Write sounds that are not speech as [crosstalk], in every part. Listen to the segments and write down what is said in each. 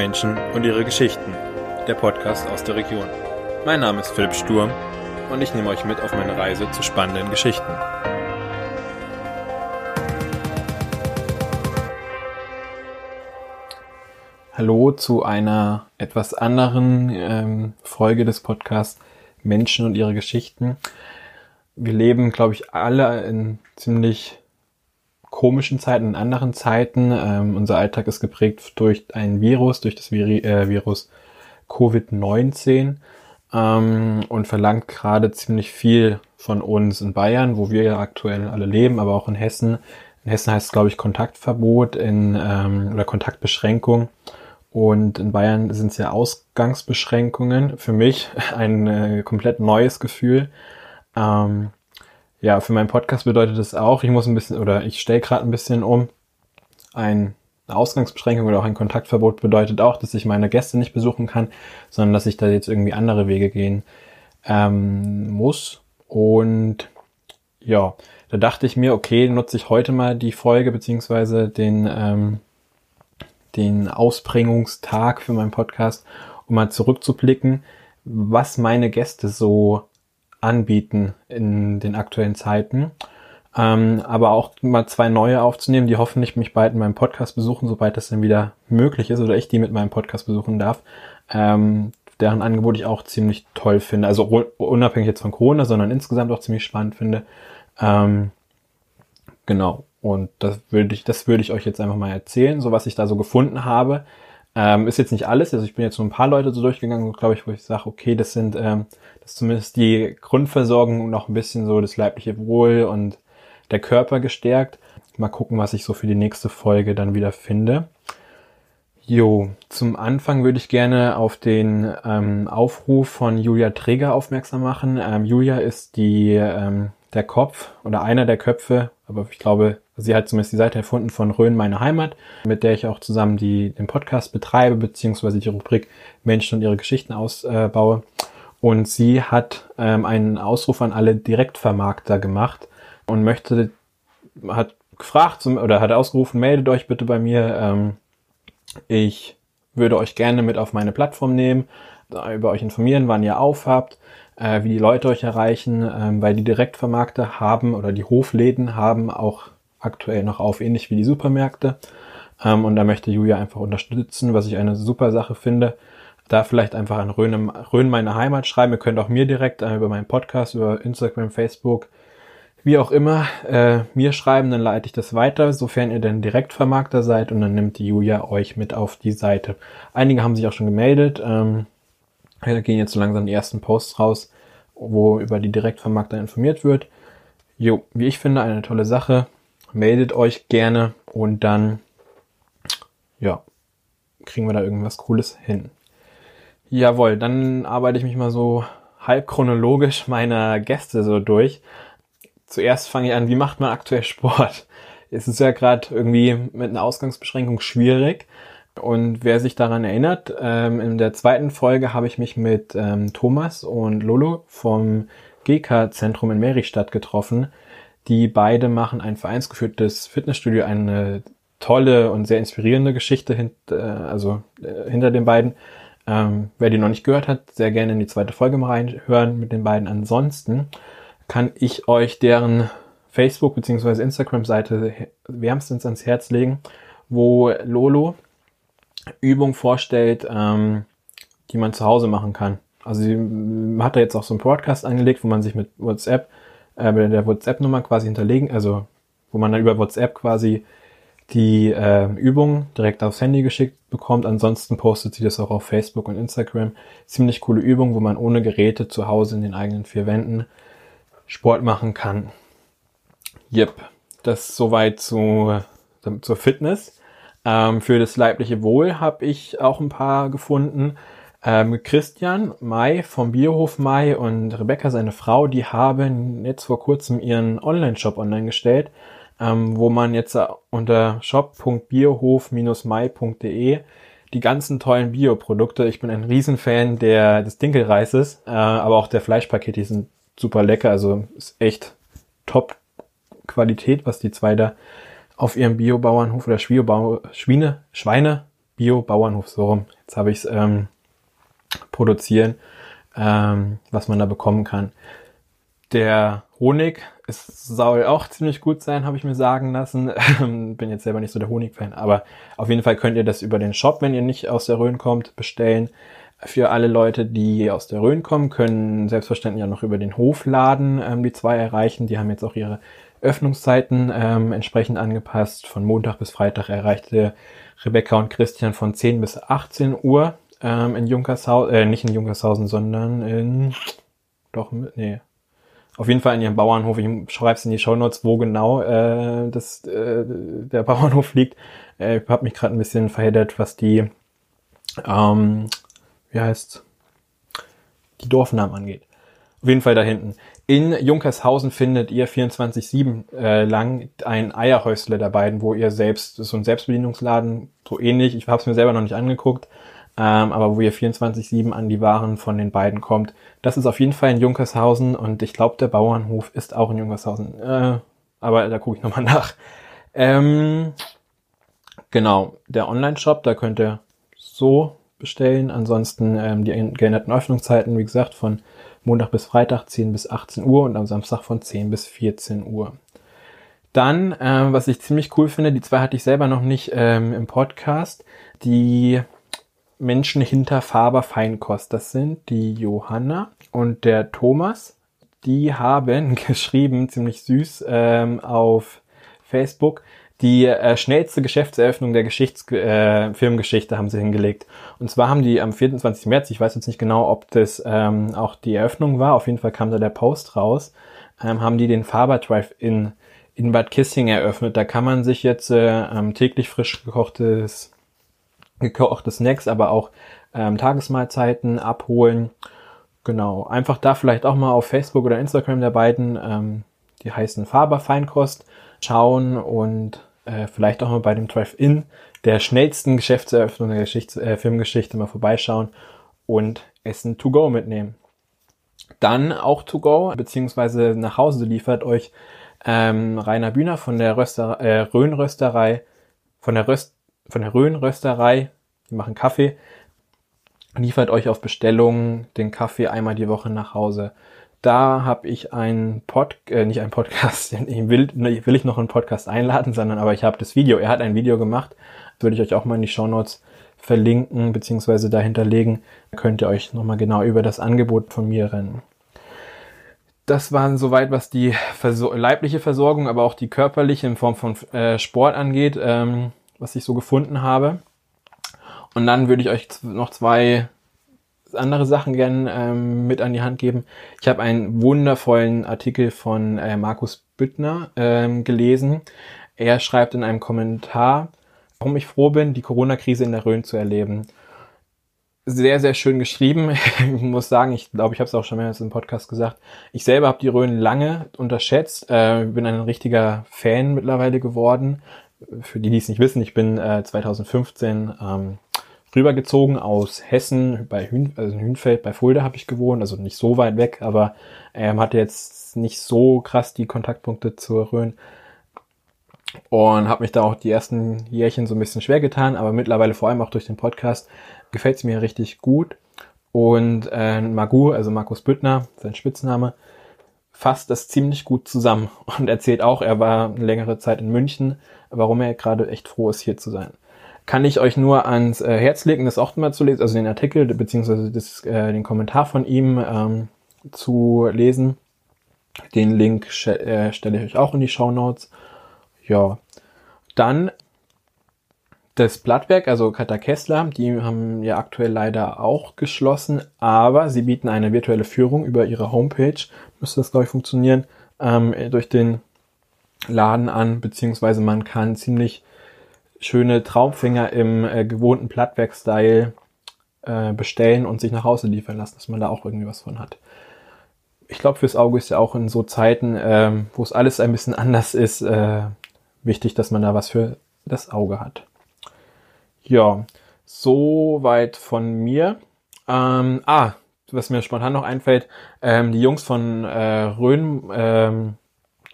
Menschen und ihre Geschichten, der Podcast aus der Region. Mein Name ist Philipp Sturm und ich nehme euch mit auf meine Reise zu spannenden Geschichten. Hallo zu einer etwas anderen ähm, Folge des Podcasts Menschen und ihre Geschichten. Wir leben, glaube ich, alle in ziemlich komischen Zeiten, in anderen Zeiten. Ähm, unser Alltag ist geprägt durch ein Virus, durch das Viri äh, Virus Covid-19 ähm, und verlangt gerade ziemlich viel von uns in Bayern, wo wir ja aktuell alle leben, aber auch in Hessen. In Hessen heißt es, glaube ich, Kontaktverbot in, ähm, oder Kontaktbeschränkung. Und in Bayern sind es ja Ausgangsbeschränkungen. Für mich [laughs] ein äh, komplett neues Gefühl. Ähm, ja, für meinen Podcast bedeutet das auch, ich muss ein bisschen oder ich stelle gerade ein bisschen um. Ein, eine Ausgangsbeschränkung oder auch ein Kontaktverbot bedeutet auch, dass ich meine Gäste nicht besuchen kann, sondern dass ich da jetzt irgendwie andere Wege gehen ähm, muss. Und ja, da dachte ich mir, okay, nutze ich heute mal die Folge beziehungsweise den ähm, den Ausbringungstag für meinen Podcast, um mal zurückzublicken, was meine Gäste so anbieten in den aktuellen Zeiten. Ähm, aber auch mal zwei neue aufzunehmen, die hoffentlich mich bald in meinem Podcast besuchen, sobald das dann wieder möglich ist oder ich die mit meinem Podcast besuchen darf. Ähm, deren Angebot ich auch ziemlich toll finde. Also unabhängig jetzt von Corona, sondern insgesamt auch ziemlich spannend finde. Ähm, genau. Und das würde ich, das würde ich euch jetzt einfach mal erzählen, so was ich da so gefunden habe. Ähm, ist jetzt nicht alles, also ich bin jetzt so ein paar Leute so durchgegangen, glaube ich, wo ich sage, okay, das sind, ähm, das zumindest die Grundversorgung und noch ein bisschen so das leibliche Wohl und der Körper gestärkt. Mal gucken, was ich so für die nächste Folge dann wieder finde. Jo, zum Anfang würde ich gerne auf den ähm, Aufruf von Julia Träger aufmerksam machen. Ähm, Julia ist die, ähm, der Kopf oder einer der Köpfe, aber ich glaube, Sie hat zumindest die Seite erfunden von Rhön, meine Heimat, mit der ich auch zusammen die, den Podcast betreibe, beziehungsweise die Rubrik Menschen und ihre Geschichten ausbaue. Und sie hat ähm, einen Ausruf an alle Direktvermarkter gemacht und möchte, hat gefragt oder hat ausgerufen, meldet euch bitte bei mir. Ähm, ich würde euch gerne mit auf meine Plattform nehmen, über euch informieren, wann ihr aufhabt, äh, wie die Leute euch erreichen, ähm, weil die Direktvermarkter haben oder die Hofläden haben auch aktuell noch auf, ähnlich wie die Supermärkte. Ähm, und da möchte Julia einfach unterstützen, was ich eine super Sache finde. Da vielleicht einfach an Rhön, Rhön meine Heimat schreiben. Ihr könnt auch mir direkt äh, über meinen Podcast, über Instagram, Facebook, wie auch immer, äh, mir schreiben, dann leite ich das weiter, sofern ihr denn Direktvermarkter seid und dann nimmt die Julia euch mit auf die Seite. Einige haben sich auch schon gemeldet. Ähm, da gehen jetzt so langsam die ersten Posts raus, wo über die Direktvermarkter informiert wird. Jo, wie ich finde, eine tolle Sache meldet euch gerne und dann, ja, kriegen wir da irgendwas Cooles hin. Jawohl, dann arbeite ich mich mal so halb chronologisch meiner Gäste so durch. Zuerst fange ich an, wie macht man aktuell Sport? Es ist ja gerade irgendwie mit einer Ausgangsbeschränkung schwierig. Und wer sich daran erinnert, ähm, in der zweiten Folge habe ich mich mit ähm, Thomas und Lolo vom GK-Zentrum in Meristadt getroffen. Die beide machen ein vereinsgeführtes Fitnessstudio, eine tolle und sehr inspirierende Geschichte hint, äh, also äh, hinter den beiden. Ähm, wer die noch nicht gehört hat, sehr gerne in die zweite Folge mal reinhören mit den beiden. Ansonsten kann ich euch deren Facebook- bzw. Instagram-Seite wärmstens ans Herz legen, wo Lolo Übungen vorstellt, ähm, die man zu Hause machen kann. Also sie hat da jetzt auch so einen Podcast angelegt, wo man sich mit WhatsApp äh, mit der WhatsApp-Nummer quasi hinterlegen, also wo man dann über WhatsApp quasi die äh, Übung direkt aufs Handy geschickt bekommt. Ansonsten postet sie das auch auf Facebook und Instagram. Ziemlich coole Übung, wo man ohne Geräte zu Hause in den eigenen vier Wänden Sport machen kann. Yep, das soweit zu, zur Fitness. Ähm, für das leibliche Wohl habe ich auch ein paar gefunden. Ähm, Christian Mai vom Biohof Mai und Rebecca, seine Frau, die haben jetzt vor kurzem ihren Online-Shop online gestellt, ähm, wo man jetzt unter shop.biohof-mai.de die ganzen tollen Bioprodukte, ich bin ein Riesenfan der, des Dinkelreises, äh, aber auch der Fleischpakete, sind super lecker, also ist echt top Qualität, was die zwei da auf ihrem Biobauernhof oder Schwiebau, Schweine, Schweine Bio-Bauernhof, so rum. Jetzt habe ich es ähm, produzieren, ähm, was man da bekommen kann. Der Honig es soll auch ziemlich gut sein, habe ich mir sagen lassen. Bin jetzt selber nicht so der Honig-Fan, aber auf jeden Fall könnt ihr das über den Shop, wenn ihr nicht aus der Rhön kommt, bestellen. Für alle Leute, die aus der Rhön kommen, können selbstverständlich auch noch über den Hofladen ähm, die zwei erreichen. Die haben jetzt auch ihre Öffnungszeiten ähm, entsprechend angepasst. Von Montag bis Freitag erreichte Rebecca und Christian von 10 bis 18 Uhr ähm, in Junkershausen, äh, nicht in Junkershausen, sondern in, doch, nee, auf jeden Fall in ihrem Bauernhof. Ich schreibe es in die Show Notes, wo genau äh, das, äh, der Bauernhof liegt. Äh, ich habe mich gerade ein bisschen verheddert, was die, ähm, wie heißt die Dorfnamen angeht. Auf jeden Fall da hinten. In Junkershausen findet ihr 24-7 äh, lang ein Eierhäusle der beiden, wo ihr selbst, so ein Selbstbedienungsladen, so ähnlich, ich habe es mir selber noch nicht angeguckt, ähm, aber wo ihr 24-7 an die Waren von den beiden kommt. Das ist auf jeden Fall in Junkershausen und ich glaube, der Bauernhof ist auch in Junkershausen. Äh, aber da gucke ich nochmal nach. Ähm, genau, der Online-Shop, da könnt ihr so bestellen. Ansonsten ähm, die geänderten Öffnungszeiten, wie gesagt, von Montag bis Freitag 10 bis 18 Uhr und am Samstag von 10 bis 14 Uhr. Dann, ähm, was ich ziemlich cool finde, die zwei hatte ich selber noch nicht ähm, im Podcast, die Menschen hinter Faber Feinkost. Das sind die Johanna und der Thomas. Die haben [laughs] geschrieben, ziemlich süß, ähm, auf Facebook, die äh, schnellste Geschäftseröffnung der Geschichts äh, Filmgeschichte haben sie hingelegt. Und zwar haben die am 24. März, ich weiß jetzt nicht genau, ob das ähm, auch die Eröffnung war, auf jeden Fall kam da der Post raus, ähm, haben die den Faber Drive in in Bad Kissing eröffnet. Da kann man sich jetzt äh, ähm, täglich frisch gekochtes gekochte Snacks, aber auch ähm, Tagesmahlzeiten abholen. Genau, einfach da vielleicht auch mal auf Facebook oder Instagram der beiden, ähm, die heißen Faber Feinkost, schauen und äh, vielleicht auch mal bei dem Drive-In der schnellsten Geschäftseröffnung der Geschichts äh, Filmgeschichte mal vorbeischauen und Essen to go mitnehmen. Dann auch to go, beziehungsweise nach Hause liefert euch ähm, Rainer Bühner von der Röster, äh, Rhön-Rösterei, von der Röst von der Rhön-Rösterei, die machen Kaffee, liefert euch auf Bestellung den Kaffee einmal die Woche nach Hause. Da habe ich einen Pod, äh, nicht einen Podcast, [laughs] ich will, will ich noch einen Podcast einladen, sondern aber ich habe das Video, er hat ein Video gemacht, würde ich euch auch mal in die Show Notes verlinken beziehungsweise dahinterlegen, könnt ihr euch nochmal genau über das Angebot von mir rennen. Das waren soweit, was die Versor leibliche Versorgung, aber auch die körperliche in Form von äh, Sport angeht. Ähm, was ich so gefunden habe. Und dann würde ich euch noch zwei andere Sachen gerne ähm, mit an die Hand geben. Ich habe einen wundervollen Artikel von äh, Markus Büttner ähm, gelesen. Er schreibt in einem Kommentar, warum ich froh bin, die Corona-Krise in der Rhön zu erleben. Sehr, sehr schön geschrieben. [laughs] ich muss sagen, ich glaube, ich habe es auch schon mehrmals im Podcast gesagt. Ich selber habe die Rhön lange unterschätzt. Äh, bin ein richtiger Fan mittlerweile geworden für die, die es nicht wissen, ich bin äh, 2015 ähm, rübergezogen aus Hessen bei Hün, also in Hünfeld bei Fulda habe ich gewohnt, also nicht so weit weg, aber ähm, hatte jetzt nicht so krass die Kontaktpunkte zur Rhön und habe mich da auch die ersten Jährchen so ein bisschen schwer getan, aber mittlerweile vor allem auch durch den Podcast gefällt es mir richtig gut. Und äh, Magu, also Markus Büttner, sein Spitzname, fasst das ziemlich gut zusammen [laughs] und erzählt auch, er war eine längere Zeit in München, warum er gerade echt froh ist, hier zu sein. Kann ich euch nur ans äh, Herz legen, das auch mal zu lesen, also den Artikel beziehungsweise äh, den Kommentar von ihm ähm, zu lesen. Den Link äh, stelle ich euch auch in die Show Notes. Ja, dann das Blattwerk, also Kata Kessler, die haben ja aktuell leider auch geschlossen, aber sie bieten eine virtuelle Führung über ihre Homepage, müsste das glaube ich funktionieren, ähm, durch den Laden an, beziehungsweise man kann ziemlich schöne Traumfänger im äh, gewohnten Plattwerk-Style äh, bestellen und sich nach Hause liefern lassen, dass man da auch irgendwie was von hat. Ich glaube, fürs Auge ist ja auch in so Zeiten, ähm, wo es alles ein bisschen [laughs] anders ist, äh, wichtig, dass man da was für das Auge hat. Ja, soweit von mir. Ähm, ah, was mir spontan noch einfällt, ähm, die Jungs von äh, Rhön ähm,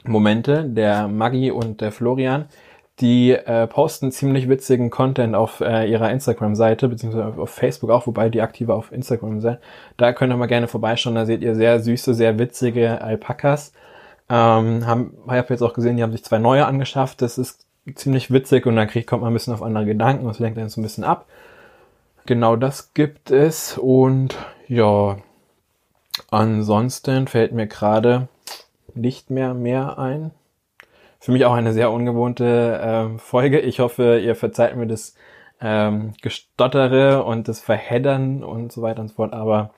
Momente, der Maggi und der Florian, Die äh, posten ziemlich witzigen Content auf äh, ihrer Instagram-Seite, beziehungsweise auf Facebook auch, wobei die aktiver auf Instagram sind. Da könnt ihr mal gerne vorbeischauen, da seht ihr sehr süße, sehr witzige Alpakas. Ähm, haben, ich habe jetzt auch gesehen, die haben sich zwei neue angeschafft. Das ist ziemlich witzig und dann kriegt, kommt man ein bisschen auf andere Gedanken und lenkt einen so ein bisschen ab. Genau das gibt es und ja, ansonsten fällt mir gerade nicht mehr mehr ein. Für mich auch eine sehr ungewohnte ähm, Folge. Ich hoffe, ihr verzeiht mir das ähm, Gestottere und das Verheddern und so weiter und so fort. Aber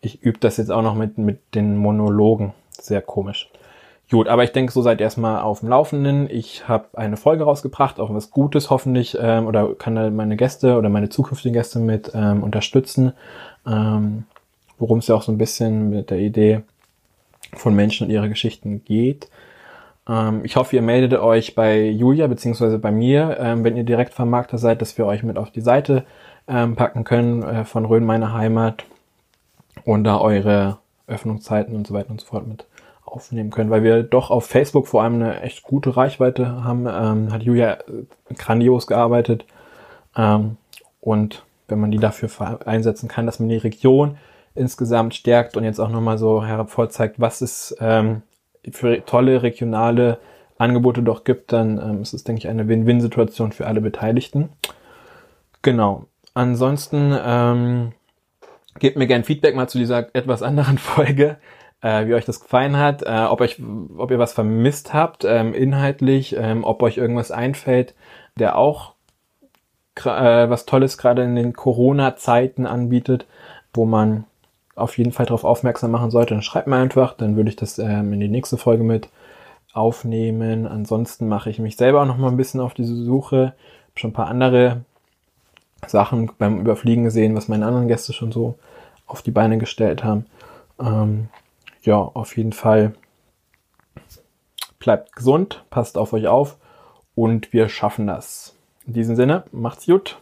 ich übe das jetzt auch noch mit, mit den Monologen. Sehr komisch. Gut, aber ich denke, so seid ihr erstmal auf dem Laufenden. Ich habe eine Folge rausgebracht, auch was Gutes hoffentlich, ähm, oder kann da meine Gäste oder meine zukünftigen Gäste mit ähm, unterstützen. Ähm, Worum es ja auch so ein bisschen mit der Idee von Menschen und ihre Geschichten geht. Ähm, ich hoffe, ihr meldet euch bei Julia beziehungsweise bei mir, ähm, wenn ihr direkt Vermarkter seid, dass wir euch mit auf die Seite ähm, packen können äh, von Rhön, meine Heimat und da eure Öffnungszeiten und so weiter und so fort mit aufnehmen können, weil wir doch auf Facebook vor allem eine echt gute Reichweite haben, ähm, hat Julia äh, grandios gearbeitet ähm, und wenn man die dafür einsetzen kann, dass man die Region insgesamt stärkt und jetzt auch nochmal so hervorzeigt, was es ähm, für tolle regionale Angebote doch gibt, dann ähm, ist es, denke ich, eine Win-Win-Situation für alle Beteiligten. Genau. Ansonsten ähm, gebt mir gern Feedback mal zu dieser etwas anderen [laughs] Folge, äh, wie euch das gefallen hat, äh, ob, euch, ob ihr was vermisst habt, ähm, inhaltlich, ähm, ob euch irgendwas einfällt, der auch äh, was Tolles gerade in den Corona-Zeiten anbietet, wo man auf jeden Fall darauf aufmerksam machen sollte, dann schreibt mir einfach, dann würde ich das ähm, in die nächste Folge mit aufnehmen. Ansonsten mache ich mich selber auch noch mal ein bisschen auf diese Suche. Hab schon ein paar andere Sachen beim Überfliegen gesehen, was meine anderen Gäste schon so auf die Beine gestellt haben. Ähm, ja, auf jeden Fall bleibt gesund, passt auf euch auf und wir schaffen das. In diesem Sinne, macht's gut.